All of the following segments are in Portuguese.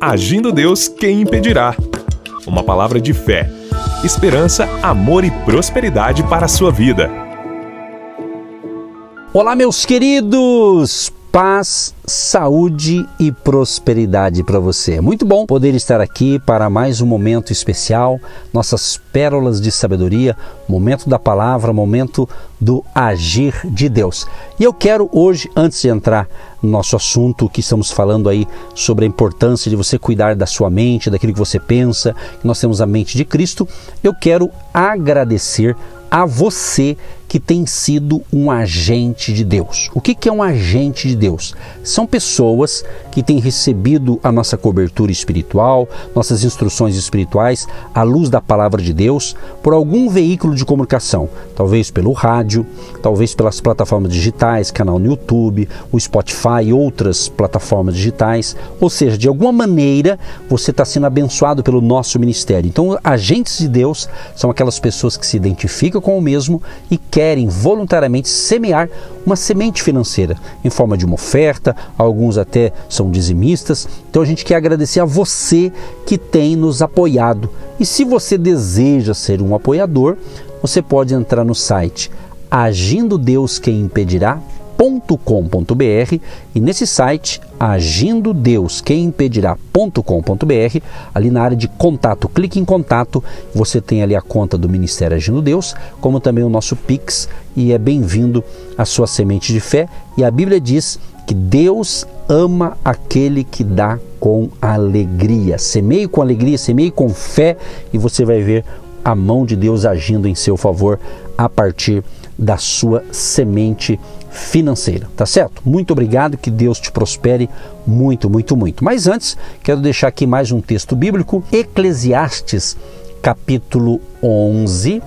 Agindo Deus, quem impedirá? Uma palavra de fé, esperança, amor e prosperidade para a sua vida. Olá, meus queridos! paz, saúde e prosperidade para você. Muito bom poder estar aqui para mais um momento especial, nossas pérolas de sabedoria, momento da palavra, momento do agir de Deus. E eu quero hoje, antes de entrar nosso assunto que estamos falando aí sobre a importância de você cuidar da sua mente, daquilo que você pensa, nós temos a mente de Cristo, eu quero agradecer a você que tem sido um agente de Deus. O que é um agente de Deus? São pessoas que têm recebido a nossa cobertura espiritual, nossas instruções espirituais, à luz da palavra de Deus, por algum veículo de comunicação, talvez pelo rádio, talvez pelas plataformas digitais, canal no YouTube, o Spotify e outras plataformas digitais. Ou seja, de alguma maneira você está sendo abençoado pelo nosso ministério. Então, agentes de Deus são aquelas pessoas que se identificam com o mesmo e querem voluntariamente semear uma semente financeira em forma de uma oferta, alguns até são dizimistas. Então a gente quer agradecer a você que tem nos apoiado. E se você deseja ser um apoiador, você pode entrar no site agindo Deus quem impedirá impedirá.com.br e nesse site agindo Deus quem impedirá.com.br, ali na área de contato, clique em contato, você tem ali a conta do Ministério Agindo Deus, como também o nosso Pix e é bem-vindo a sua semente de fé e a Bíblia diz que Deus ama aquele que dá com alegria. Semeie com alegria, semeie com fé e você vai ver a mão de Deus agindo em seu favor a partir da sua semente financeira, tá certo? Muito obrigado, que Deus te prospere muito, muito, muito. Mas antes, quero deixar aqui mais um texto bíblico, Eclesiastes, capítulo 11,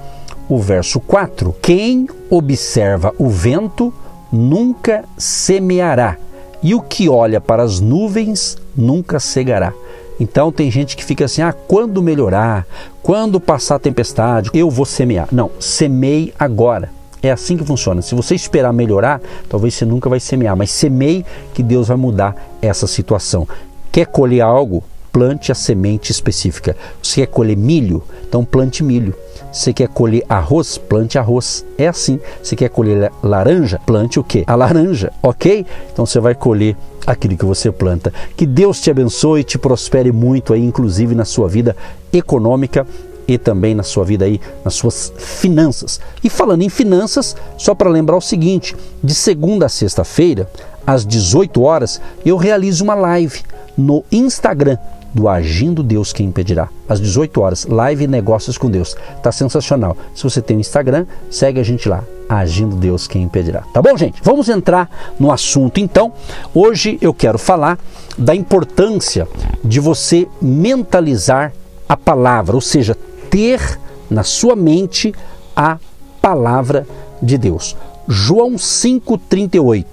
o verso 4. Quem observa o vento nunca semeará, e o que olha para as nuvens nunca cegará. Então tem gente que fica assim: ah, quando melhorar, quando passar a tempestade, eu vou semear. Não, semeie agora. É assim que funciona. Se você esperar melhorar, talvez você nunca vai semear, mas semeie que Deus vai mudar essa situação. Quer colher algo? Plante a semente específica. Você quer colher milho? Então plante milho. Você quer colher arroz? Plante arroz. É assim. Você quer colher laranja? Plante o quê? A laranja, ok? Então você vai colher aquilo que você planta. Que Deus te abençoe e te prospere muito aí, inclusive na sua vida econômica e também na sua vida aí, nas suas finanças. E falando em finanças, só para lembrar o seguinte, de segunda a sexta-feira, às 18 horas, eu realizo uma live no Instagram do Agindo Deus Quem Impedirá. Às 18 horas, live Negócios com Deus. Tá sensacional. Se você tem o um Instagram, segue a gente lá. Agindo Deus Quem Impedirá. Tá bom, gente? Vamos entrar no assunto então. Hoje eu quero falar da importância de você mentalizar a palavra, ou seja, ter na sua mente a palavra de Deus. João 5,38.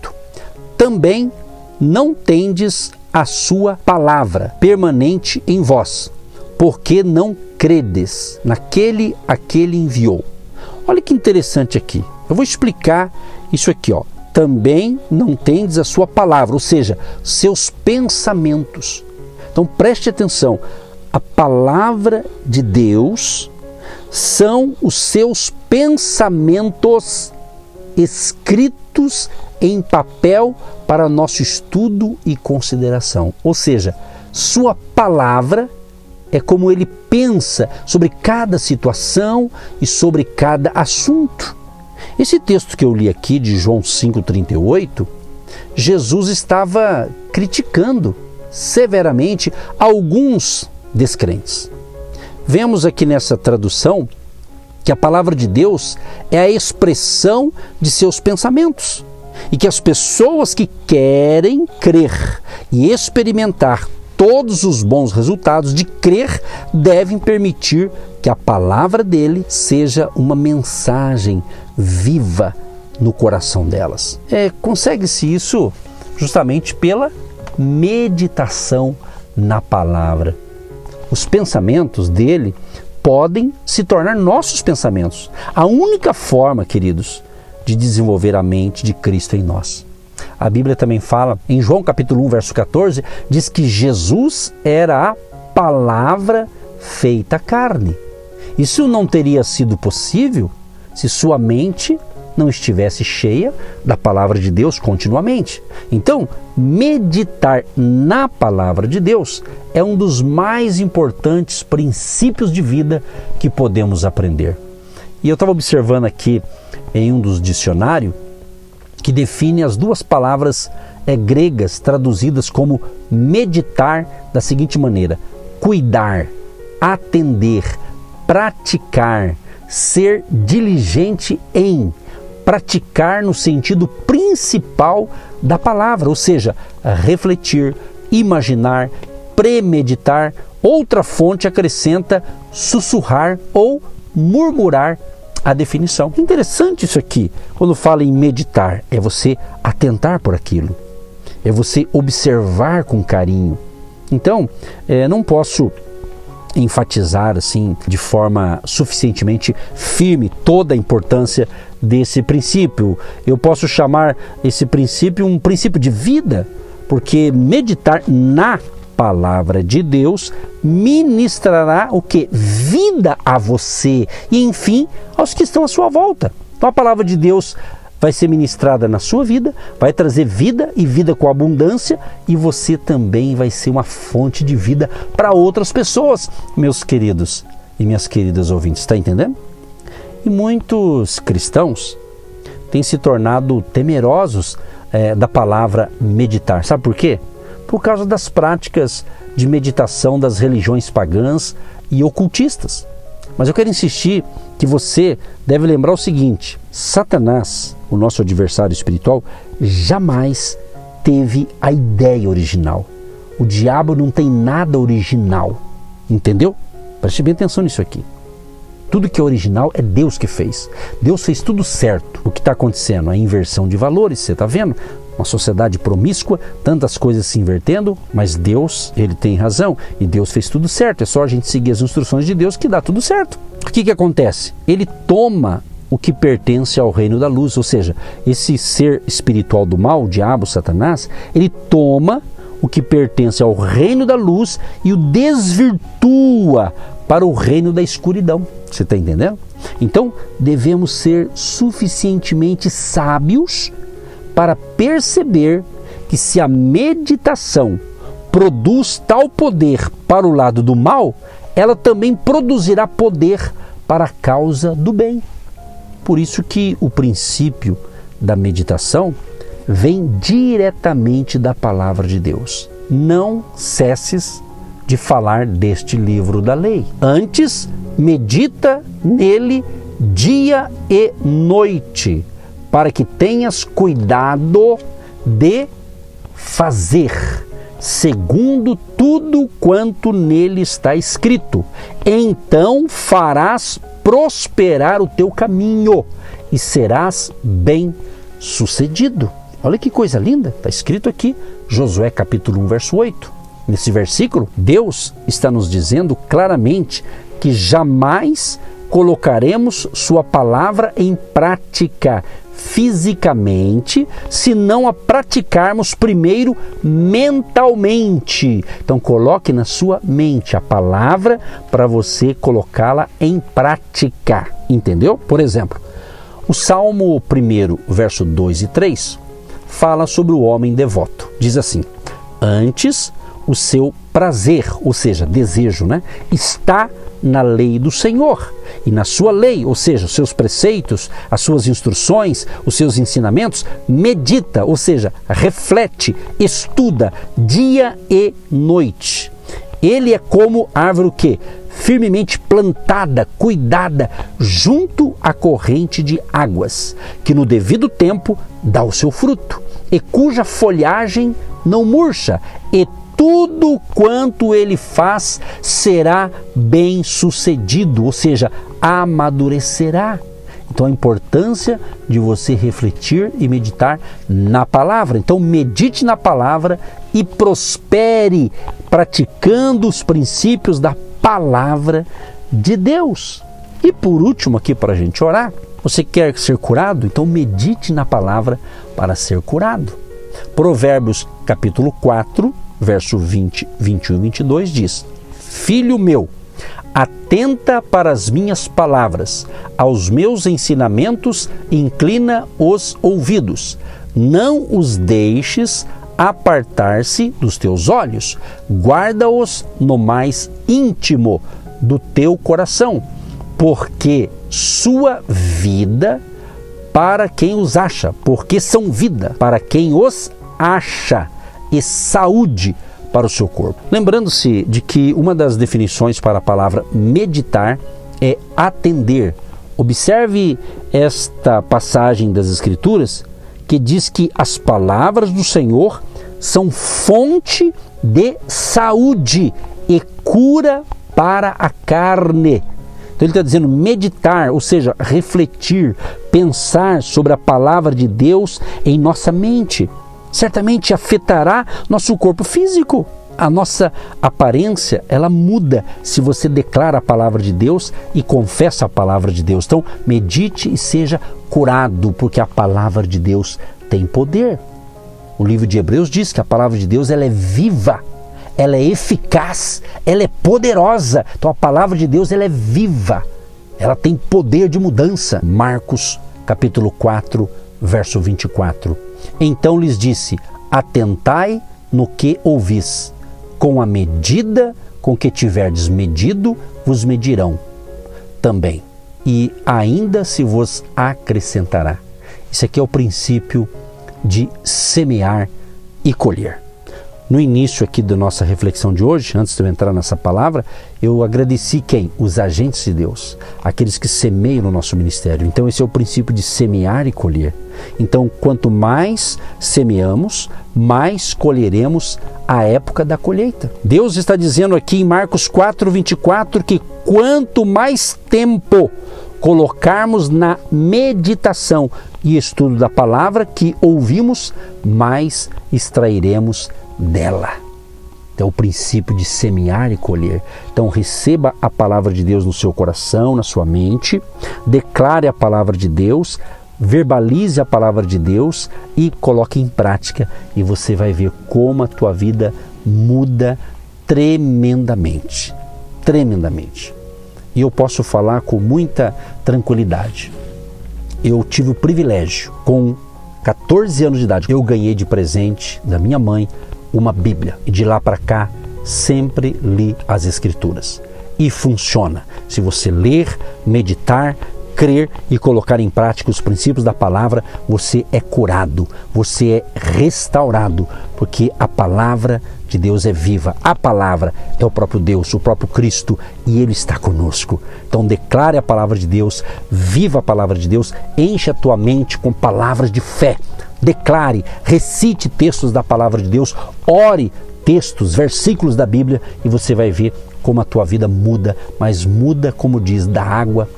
Também não tendes a sua palavra permanente em vós, porque não credes naquele a que ele enviou. Olha que interessante aqui. Eu vou explicar isso aqui, ó. Também não tendes a sua palavra, ou seja, seus pensamentos. Então preste atenção a palavra de Deus são os seus pensamentos escritos em papel para nosso estudo e consideração. Ou seja, sua palavra é como ele pensa sobre cada situação e sobre cada assunto. Esse texto que eu li aqui de João 5:38, Jesus estava criticando severamente alguns descrentes. Vemos aqui nessa tradução que a palavra de Deus é a expressão de seus pensamentos e que as pessoas que querem crer e experimentar todos os bons resultados de crer devem permitir que a palavra dele seja uma mensagem viva no coração delas. É, Consegue-se isso justamente pela meditação na palavra os pensamentos dele podem se tornar nossos pensamentos. A única forma, queridos, de desenvolver a mente de Cristo em nós. A Bíblia também fala, em João capítulo 1, verso 14, diz que Jesus era a palavra feita carne. Isso não teria sido possível se sua mente não estivesse cheia da palavra de Deus continuamente. Então, meditar na palavra de Deus é um dos mais importantes princípios de vida que podemos aprender. E eu estava observando aqui em um dos dicionários que define as duas palavras é, gregas traduzidas como meditar da seguinte maneira: cuidar, atender, praticar, ser diligente em, praticar no sentido principal da palavra, ou seja, refletir, imaginar, premeditar. Outra fonte acrescenta sussurrar ou murmurar a definição. Interessante isso aqui, quando fala em meditar, é você atentar por aquilo, é você observar com carinho. Então, é, não posso enfatizar assim de forma suficientemente firme toda a importância desse princípio. Eu posso chamar esse princípio um princípio de vida, porque meditar na palavra de Deus ministrará o que? Vida a você e, enfim, aos que estão à sua volta. Então a palavra de Deus vai ser ministrada na sua vida, vai trazer vida e vida com abundância, e você também vai ser uma fonte de vida para outras pessoas, meus queridos e minhas queridas ouvintes. Está entendendo? E muitos cristãos têm se tornado temerosos é, da palavra meditar. Sabe por quê? por causa das práticas de meditação das religiões pagãs e ocultistas. Mas eu quero insistir que você deve lembrar o seguinte: Satanás, o nosso adversário espiritual, jamais teve a ideia original. O diabo não tem nada original. Entendeu? Preste bem atenção nisso aqui. Tudo que é original é Deus que fez. Deus fez tudo certo. O que está acontecendo? A inversão de valores, você está vendo? uma sociedade promíscua, tantas coisas se invertendo, mas Deus, ele tem razão e Deus fez tudo certo. É só a gente seguir as instruções de Deus que dá tudo certo. O que, que acontece? Ele toma o que pertence ao reino da luz, ou seja, esse ser espiritual do mal, o diabo, Satanás, ele toma o que pertence ao reino da luz e o desvirtua para o reino da escuridão. Você está entendendo? Então devemos ser suficientemente sábios para perceber que se a meditação produz tal poder para o lado do mal, ela também produzirá poder para a causa do bem. Por isso que o princípio da meditação vem diretamente da palavra de Deus. Não cesses de falar deste livro da lei. Antes, medita nele dia e noite para que tenhas cuidado de fazer segundo tudo quanto nele está escrito. Então farás prosperar o teu caminho e serás bem sucedido. Olha que coisa linda, está escrito aqui, Josué capítulo 1, verso 8. Nesse versículo, Deus está nos dizendo claramente que jamais colocaremos Sua palavra em prática fisicamente se não a praticarmos primeiro mentalmente. Então coloque na sua mente a palavra para você colocá-la em prática, entendeu? Por exemplo, o Salmo 1, verso 2 e 3 fala sobre o homem devoto. Diz assim: Antes o seu prazer, ou seja, desejo, né, está na lei do Senhor. E na sua lei, ou seja, os seus preceitos, as suas instruções, os seus ensinamentos, medita, ou seja, reflete, estuda dia e noite. Ele é como árvore que firmemente plantada, cuidada junto à corrente de águas, que no devido tempo dá o seu fruto e cuja folhagem não murcha, e tudo quanto ele faz será bem sucedido, ou seja, amadurecerá. Então a importância de você refletir e meditar na palavra. Então medite na palavra e prospere praticando os princípios da palavra de Deus. E por último, aqui para a gente orar, você quer ser curado? Então medite na palavra para ser curado. Provérbios capítulo 4, verso 20, 21 e 22 diz: Filho meu, atenta para as minhas palavras, aos meus ensinamentos inclina os ouvidos. Não os deixes apartar-se dos teus olhos, guarda-os no mais íntimo do teu coração, porque sua vida para quem os acha, porque são vida para quem os acha e saúde para o seu corpo. Lembrando-se de que uma das definições para a palavra meditar é atender. Observe esta passagem das Escrituras que diz que as palavras do Senhor são fonte de saúde e cura para a carne. Então ele está dizendo meditar, ou seja, refletir, pensar sobre a palavra de Deus em nossa mente. Certamente afetará nosso corpo físico. A nossa aparência, ela muda se você declara a palavra de Deus e confessa a palavra de Deus. Então, medite e seja curado, porque a palavra de Deus tem poder. O livro de Hebreus diz que a palavra de Deus ela é viva ela é eficaz, ela é poderosa. Então a palavra de Deus ela é viva, ela tem poder de mudança. Marcos capítulo 4, verso 24. Então lhes disse: Atentai no que ouvis, com a medida com que tiverdes medido, vos medirão também, e ainda se vos acrescentará. Isso aqui é o princípio de semear e colher no início aqui da nossa reflexão de hoje, antes de eu entrar nessa palavra, eu agradeci quem? Os agentes de Deus, aqueles que semeiam no nosso ministério. Então, esse é o princípio de semear e colher. Então, quanto mais semeamos, mais colheremos a época da colheita. Deus está dizendo aqui em Marcos 4, 24 que quanto mais tempo colocarmos na meditação e estudo da palavra que ouvimos, mais extrairemos dela. Então, o princípio de semear e colher. Então, receba a palavra de Deus no seu coração, na sua mente, declare a palavra de Deus, verbalize a palavra de Deus e coloque em prática, e você vai ver como a tua vida muda tremendamente. Tremendamente. E eu posso falar com muita tranquilidade. Eu tive o privilégio, com 14 anos de idade, eu ganhei de presente da minha mãe uma Bíblia e de lá para cá sempre li as Escrituras. E funciona. Se você ler, meditar, crer e colocar em prática os princípios da palavra, você é curado, você é restaurado, porque a palavra de Deus é viva. A palavra é o próprio Deus, o próprio Cristo, e Ele está conosco. Então declare a palavra de Deus, viva a palavra de Deus, enche a tua mente com palavras de fé declare, recite textos da palavra de Deus, ore textos, versículos da Bíblia e você vai ver como a tua vida muda, mas muda, como diz, da água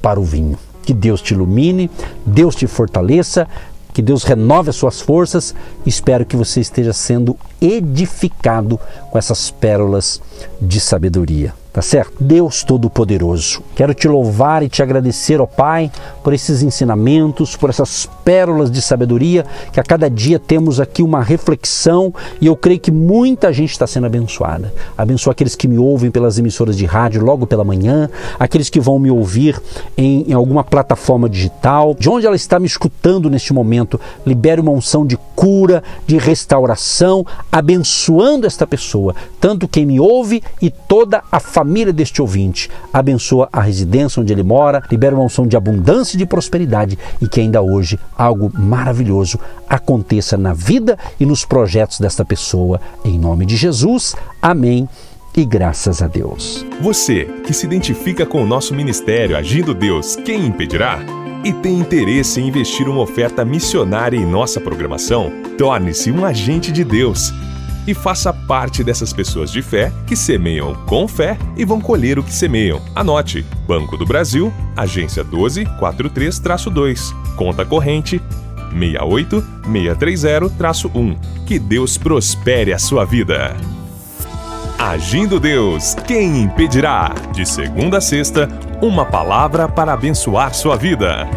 para o vinho. Que Deus te ilumine, Deus te fortaleça, que Deus renove as suas forças. Espero que você esteja sendo edificado com essas pérolas de sabedoria. Tá certo? Deus Todo-Poderoso, quero te louvar e te agradecer, ó Pai, por esses ensinamentos, por essas pérolas de sabedoria, que a cada dia temos aqui uma reflexão e eu creio que muita gente está sendo abençoada. Abençoa aqueles que me ouvem pelas emissoras de rádio logo pela manhã, aqueles que vão me ouvir em, em alguma plataforma digital, de onde ela está me escutando neste momento, libere uma unção de cura, de restauração, abençoando esta pessoa, tanto quem me ouve e toda a família deste ouvinte. Abençoa a residência onde ele mora, libera uma unção de abundância e de prosperidade e que ainda hoje algo maravilhoso aconteça na vida e nos projetos desta pessoa. Em nome de Jesus. Amém e graças a Deus. Você que se identifica com o nosso ministério Agindo Deus, quem impedirá? E tem interesse em investir uma oferta missionária em nossa programação? Torne-se um agente de Deus e faça parte dessas pessoas de fé que semeiam com fé e vão colher o que semeiam. Anote: Banco do Brasil, agência 1243-2, conta corrente 68630-1. Que Deus prospere a sua vida. Agindo Deus, quem impedirá? De segunda a sexta, uma palavra para abençoar sua vida.